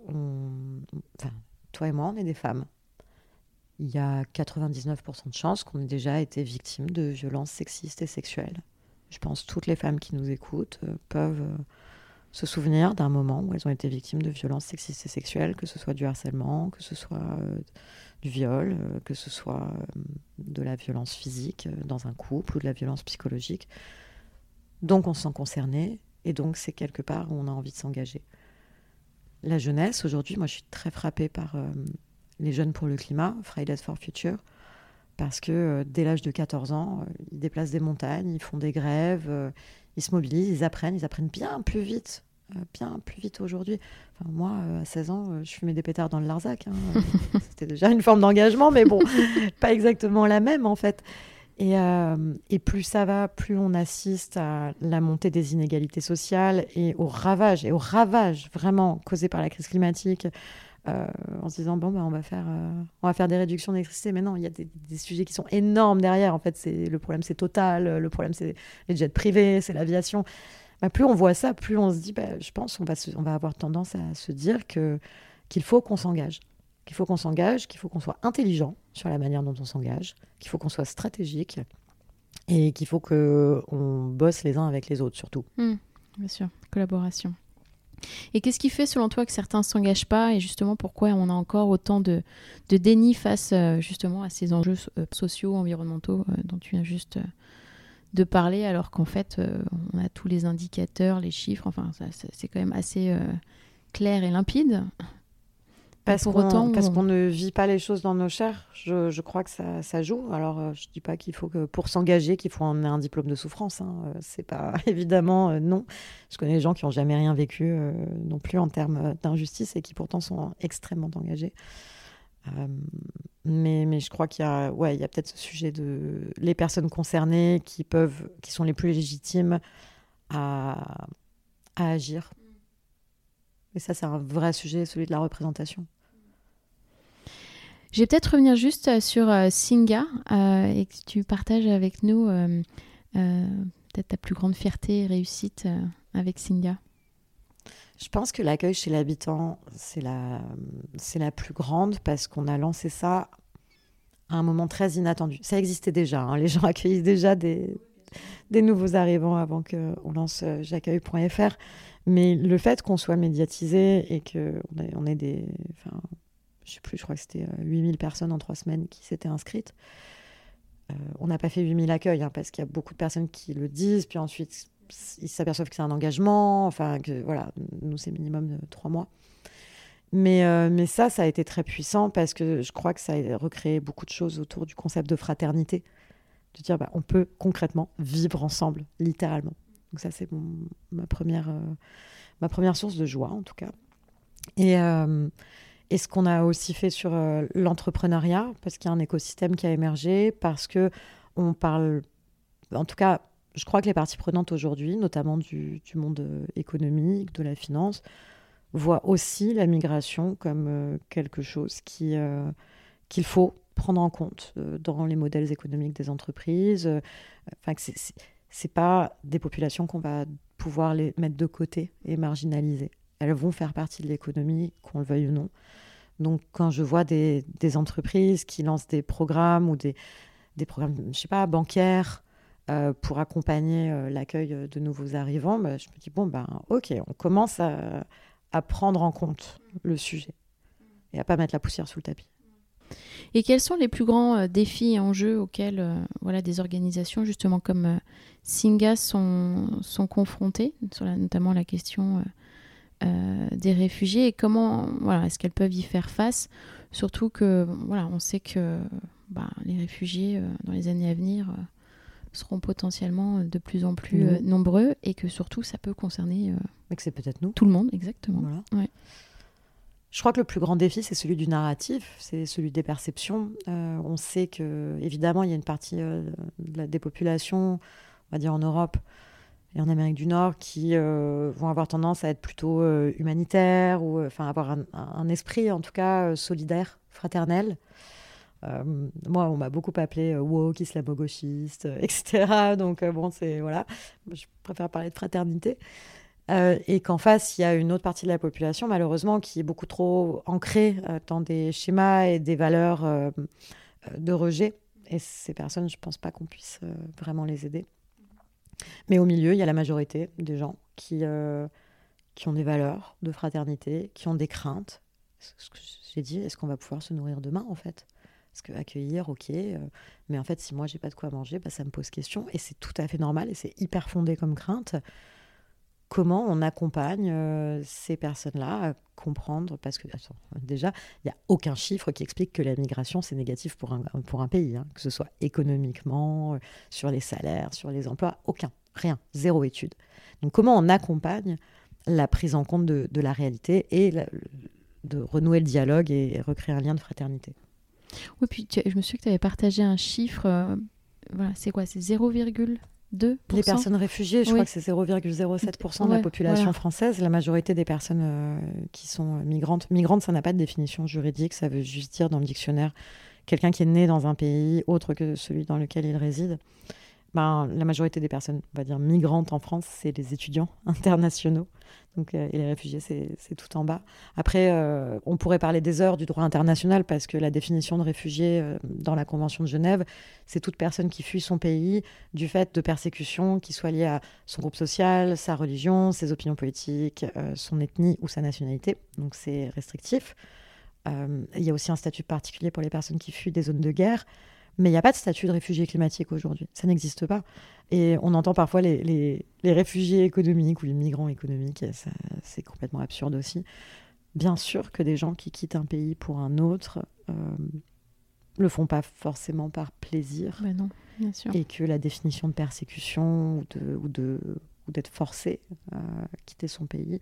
Enfin, toi et moi, on est des femmes il y a 99% de chances qu'on ait déjà été victime de violences sexistes et sexuelles. Je pense que toutes les femmes qui nous écoutent euh, peuvent euh, se souvenir d'un moment où elles ont été victimes de violences sexistes et sexuelles, que ce soit du harcèlement, que ce soit euh, du viol, que ce soit de la violence physique dans un couple ou de la violence psychologique. Donc on se sent concerné et donc c'est quelque part où on a envie de s'engager. La jeunesse, aujourd'hui, moi je suis très frappée par les jeunes pour le climat, Fridays for Future, parce que euh, dès l'âge de 14 ans, euh, ils déplacent des montagnes, ils font des grèves, euh, ils se mobilisent, ils apprennent, ils apprennent bien plus vite, bien plus vite aujourd'hui. Enfin, moi, à 16 ans, je fumais des pétards dans le Larzac. Hein. <laughs> C'était déjà une forme d'engagement, mais bon, <laughs> pas exactement la même en fait. Et, et, plus ça va, plus on assiste à la montée des inégalités sociales et au ravage, et au ravage vraiment causé par la crise climatique, euh, en se disant bon bah, on va faire euh, on va faire des réductions d'électricité. Mais non il y a des, sujets qui sont énormes derrière. En fait c'est le problème c'est Total. Le problème c'est les jets privés c'est l'aviation. Bah, plus on voit ça plus on se dit bah, je pense on va on va avoir tendance à se dire que qu'il faut qu'on s'engage. Qu'il faut qu'on s'engage qu'il faut qu'on soit intelligent sur la manière dont on s'engage qu'il faut qu'on soit stratégique et qu'il faut que on bosse les uns avec les autres surtout. Mmh, bien sûr. Collaboration et qu'est-ce qui fait selon toi que certains ne s'engagent pas et justement pourquoi on a encore autant de, déni face euh, justement à ces enjeux euh, sociaux, environnementaux euh, dont tu viens juste de parler alors qu'en fait on a tous les indicateurs, les chiffres, enfin c'est quand même assez clair et limpide parce qu'on ne vit pas les choses dans nos chairs, je, je crois que ça, ça, joue. Alors, euh, je ne dis pas qu'il faut que pour s'engager, qu'il faut en ait un diplôme de souffrance. Hein. Euh, c'est pas <laughs> évidemment euh, non. Je connais des gens qui n'ont jamais rien vécu non plus en termes d'injustice et qui pourtant sont extrêmement engagés. mais, mais je crois qu'il y a, ouais, il y a peut-être ce sujet de les personnes concernées qui peuvent, qui sont les plus légitimes à, à agir et ça, c'est un vrai sujet, celui de la représentation. Je vais peut-être revenir juste euh, sur euh, Singa euh, et que tu partages avec nous peut-être ta plus grande fierté et réussite avec Singa. Je pense que l'accueil chez l'habitant, c'est la, c'est la plus grande parce qu'on a lancé ça à un moment très inattendu. Ça existait déjà, hein. les gens <laughs> accueillent déjà des, des nouveaux arrivants avant qu'on lance j'accueille.fr. Mais le fait qu'on soit médiatisé et qu'on ait, on ait des. Enfin, je sais plus, je crois que c'était 8000 personnes en trois semaines qui s'étaient inscrites. on n'a pas fait 8000 accueils hein, parce qu'il y a beaucoup de personnes qui le disent, puis ensuite ils s'aperçoivent que c'est un engagement, enfin que voilà, nous c'est minimum de trois mois. Mais, euh, mais ça, ça a été très puissant parce que je crois que ça a recréé beaucoup de choses autour du concept de fraternité. De dire, bah, on peut concrètement vivre ensemble, littéralement. Donc ça, c'est ma, première, euh, ma première source de joie, en tout cas. Et, euh, et ce qu'on a aussi fait sur l'entrepreneuriat, parce qu'il y a un écosystème qui a émergé, parce que on parle, en tout cas, je crois que les parties prenantes aujourd'hui, notamment du, du monde économique, de la finance, voit aussi la migration comme euh, quelque chose qui, euh, qu'il faut prendre en compte euh, dans les modèles économiques des entreprises. Enfin, c'est, c'est pas des populations qu'on va pouvoir les mettre de côté et marginaliser. Elles vont faire partie de l'économie, qu'on le veuille ou non. Donc, quand je vois des, entreprises qui lancent des programmes ou des, programmes, je sais pas, bancaires, pour accompagner l'accueil de nouveaux arrivants, bah, je me dis, bon, ben, ok, on commence à, prendre en compte le sujet et à pas mettre la poussière sous le tapis. Et quels sont les plus grands euh, défis et enjeux auxquels euh, voilà, des organisations justement comme euh, Singa sont, sont confrontées, sur notamment la question des réfugiés et comment voilà, est-ce qu'elles peuvent y faire face? Surtout que voilà, on sait que bah, les réfugiés dans les années à venir seront potentiellement de plus en plus euh, nombreux et que surtout ça peut concerner euh, c'est peut-être nous. tout le monde exactement. Je crois que le plus grand défi c'est celui du narratif c'est celui des perceptions. Euh, on sait que évidemment il y a une partie des populations on va dire en Europe et en Amérique du Nord qui vont avoir tendance à être plutôt humanitaires ou enfin avoir un, esprit en tout cas solidaire fraternel euh, moi, on m'a beaucoup appelé euh, woke, islamo-gauchiste, euh, <laughs> etc. Donc, bon, c'est voilà. Je préfère parler de fraternité. et qu'en face, il y a une autre partie de la population, malheureusement, qui est beaucoup trop ancrée dans des schémas et des valeurs de rejet. Et ces personnes, je ne pense pas qu'on puisse vraiment les aider. Mais au milieu, il y a la majorité des gens qui, qui ont des valeurs de fraternité, qui ont des craintes. Ce que j'ai dit, est-ce qu'on va pouvoir se nourrir demain, en fait? Parce que accueillir, ok, euh, mais en fait, si moi j'ai pas de quoi manger, bah, ça me pose question et c'est tout à fait normal et c'est hyper fondé comme crainte. Comment on accompagne euh, ces personnes-là à comprendre Parce que déjà, il n'y a aucun chiffre qui explique que la migration c'est négatif pour un, pour un pays, hein, que ce soit économiquement, euh, sur les salaires, sur les emplois, aucun, rien, zéro étude. Donc comment on accompagne la prise en compte de, la réalité et de renouer le dialogue et recréer un lien de fraternité? Oui, puis je me suis que tu avais partagé un chiffre. Euh, voilà, c'est quoi C'est 0,2 les personnes réfugiées, je crois que c'est 0,07% de la population française. La majorité des personnes euh, qui sont migrantes. Migrantes, ça n'a pas de définition juridique. Ça veut juste dire dans le dictionnaire quelqu'un qui est né dans un pays autre que celui dans lequel il réside. Ben, la majorité des personnes, on va dire migrantes en France, c'est les étudiants <laughs> internationaux. Donc, euh, et les réfugiés, c'est tout en bas. Après, euh, on pourrait parler des heures du droit international parce que la définition de réfugié euh, dans la Convention de Genève, c'est toute personne qui fuit son pays du fait de persécutions qui soient liées à son groupe social, sa religion, ses opinions politiques, son ethnie ou sa nationalité. Donc, c'est restrictif. Il y a aussi un statut particulier pour les personnes qui fuient des zones de guerre. Mais il n'y a pas de statut de réfugié climatique aujourd'hui. Ça n'existe pas. Et on entend parfois les, les, réfugiés économiques ou les migrants économiques. C'est complètement absurde aussi. Bien sûr que des gens qui quittent un pays pour un autre euh, le font pas forcément par plaisir. Bah non, bien sûr. Et que la définition de persécution ou de ou de ou d'être forcé à quitter son pays,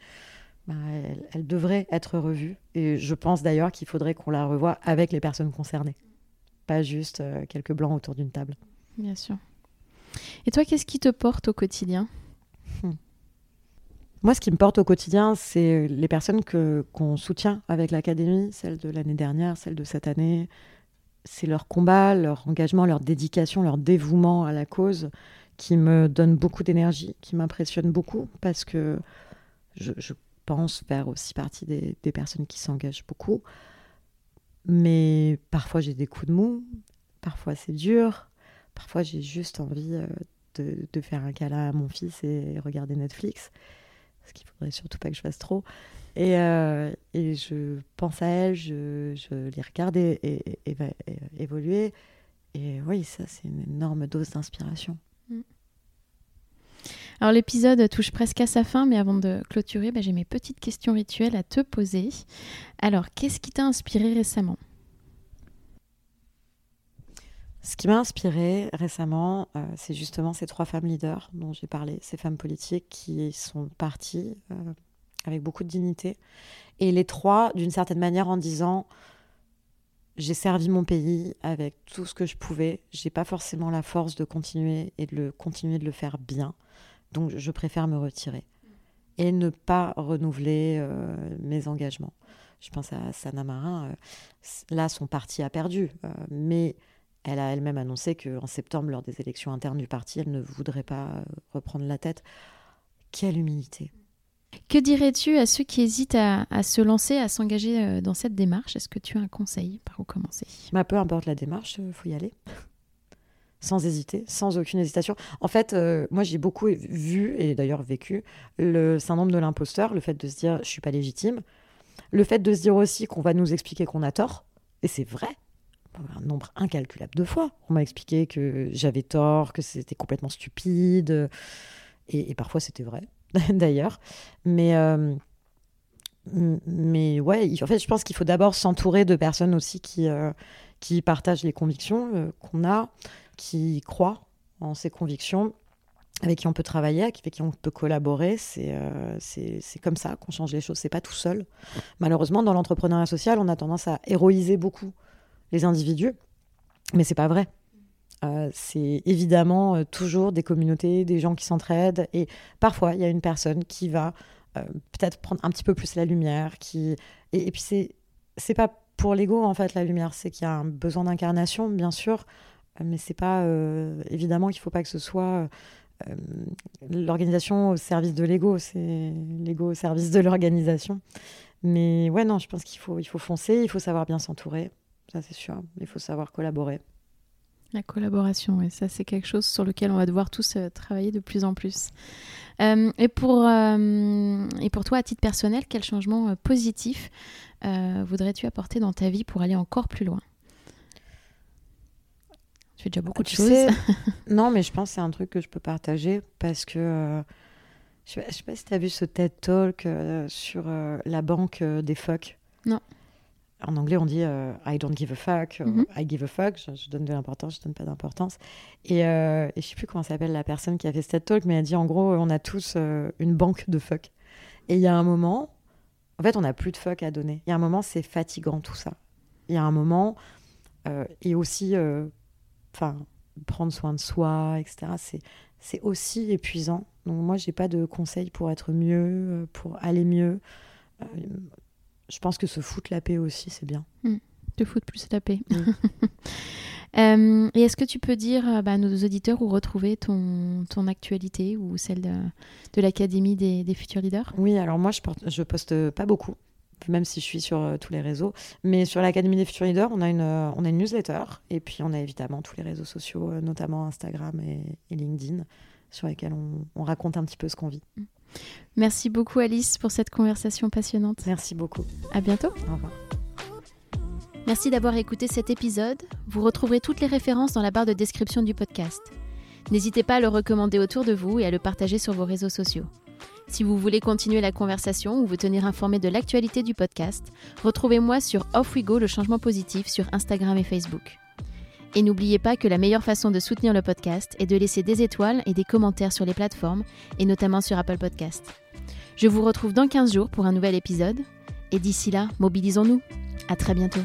bah, elle, elle, devrait être revue. Et je pense d'ailleurs qu'il faudrait qu'on la revoie avec les personnes concernées pas juste euh, quelques blancs autour d'une table. Bien sûr. Et toi, qu'est-ce qui te porte au quotidien? Hmm. Moi, ce qui me porte au quotidien, c'est les personnes que, qu'on soutient avec l'Académie, celles de l'année dernière, celles de cette année. C'est leur combat, leur engagement, leur dédication, leur dévouement à la cause qui me donne beaucoup d'énergie, qui m'impressionne beaucoup parce que je, pense faire aussi partie des, des personnes qui s'engagent beaucoup mais parfois j'ai des coups de mou parfois c'est dur, parfois j'ai juste envie euh, de, de, faire un câlin à mon fils et regarder Netflix, ce qu'il faudrait surtout pas que je fasse trop. Et, euh, et je pense à elle, je, je les regarde et, et, et évoluer. Et oui, ça, c'est une énorme dose d'inspiration. Alors l'épisode touche presque à sa fin, mais avant de clôturer, bah, j'ai mes petites questions rituelles à te poser. Alors, qu'est-ce qui t'a inspiré récemment? Ce qui m'a inspiré récemment, euh, c'est justement ces trois femmes leaders dont j'ai parlé, ces femmes politiques qui sont parties euh, avec beaucoup de dignité. Et les trois, d'une certaine manière, en disant j'ai servi mon pays avec tout ce que je pouvais. J'ai pas forcément la force de continuer et de continuer de le faire bien. Donc je préfère me retirer et ne pas renouveler euh, mes engagements. Je pense à Sana Marin. Euh, là, son parti a perdu, euh, mais elle a elle-même annoncé qu'en septembre, lors des élections internes du parti, elle ne voudrait pas reprendre la tête. Quelle humilité. Que dirais-tu à ceux qui hésitent à, se lancer, à s'engager dans cette démarche? Est-ce que tu as un conseil par où commencer? Bah, Peu importe la démarche, il faut y aller. Sans hésiter, sans aucune hésitation. En fait, euh, moi j'ai beaucoup vu et d'ailleurs vécu le syndrome de l'imposteur, le fait de se dire je suis pas légitime, le fait de se dire aussi qu'on va nous expliquer qu'on a tort, et c'est vrai, un nombre incalculable de fois. On m'a expliqué que j'avais tort, que c'était complètement stupide, et parfois c'était vrai. <laughs> d'ailleurs. Mais, euh, mais ouais, en fait, je pense qu'il faut d'abord s'entourer de personnes aussi qui, euh, qui partagent les convictions euh, qu'on a, qui croient en ces convictions, avec qui on peut travailler, avec qui on peut collaborer. C'est c'est comme ça qu'on change les choses. C'est pas tout seul. Malheureusement, dans l'entrepreneuriat social, on a tendance à héroïser beaucoup les individus, mais c'est pas vrai. Euh, c'est évidemment euh, toujours des communautés, des gens qui s'entraident. Et parfois, il y a une personne qui va euh, peut-être prendre un petit peu plus la lumière. Qui... Et, puis, c'est, c'est pas pour l'ego, en fait, la lumière. C'est qu'il y a un besoin d'incarnation, bien sûr. Mais c'est pas évidemment qu'il faut pas que ce soit l'organisation au service de l'ego. C'est l'ego au service de l'organisation. Mais ouais, non, je pense qu'il faut, il faut foncer, il faut savoir bien s'entourer. Ça, c'est sûr. Il faut savoir collaborer. La collaboration, oui, ça c'est quelque chose sur lequel on va devoir tous euh, travailler de plus en plus. Euh, et, pour, euh, et pour toi, à titre personnel, quel changement positif voudrais-tu apporter dans ta vie pour aller encore plus loin? Tu fais déjà beaucoup de choses. <laughs> non, mais je pense que c'est un truc que je peux partager parce que je ne sais pas si tu as vu ce TED Talk sur la banque des fuck. Non en anglais, on dit euh, I don't give a fuck, mhm. I give a fuck, je, donne de l'importance, je donne pas d'importance. Et, euh, et, je sais plus comment s'appelle la personne qui a fait cette talk, mais elle a dit en gros, on a tous euh, une banque de fuck. Et il y a un moment, en fait, on n'a plus de fuck à donner. Il y a un moment, c'est fatigant tout ça. Il y a un moment, et aussi, enfin, prendre soin de soi, etc. C'est aussi épuisant. Donc moi, j'ai pas de conseils pour être mieux, pour aller mieux je pense que se foutre la paix aussi, c'est bien. Hmm. Te foutre plus la paix. <laughs> Euh, et est-ce que tu peux dire euh, bah, à nos auditeurs où retrouver ton, ton actualité ou celle de, de l'Académie des, des, futurs leaders? Oui, alors moi, je, porte, je poste pas beaucoup, même si je suis sur euh, tous les réseaux. Mais sur l'Académie des futurs leaders, on a, une, on a une newsletter. Et puis, on a évidemment tous les réseaux sociaux, notamment Instagram et, et LinkedIn, sur lesquels on, on, raconte un petit peu ce qu'on vit. Merci beaucoup Alice pour cette conversation passionnante. Merci beaucoup. À bientôt. Au revoir. Merci d'avoir écouté cet épisode. Vous retrouverez toutes les références dans la barre de description du podcast. N'hésitez pas à le recommander autour de vous et à le partager sur vos réseaux sociaux. Si vous voulez continuer la conversation ou vous tenir informé de l'actualité du podcast, retrouvez-moi sur Off We Go le changement positif sur Instagram et Facebook. Et n'oubliez pas que la meilleure façon de soutenir le podcast est de laisser des étoiles et des commentaires sur les plateformes, et notamment sur Apple Podcast. Je vous retrouve dans 15 jours pour un nouvel épisode, et d'ici là, mobilisons-nous. À très bientôt.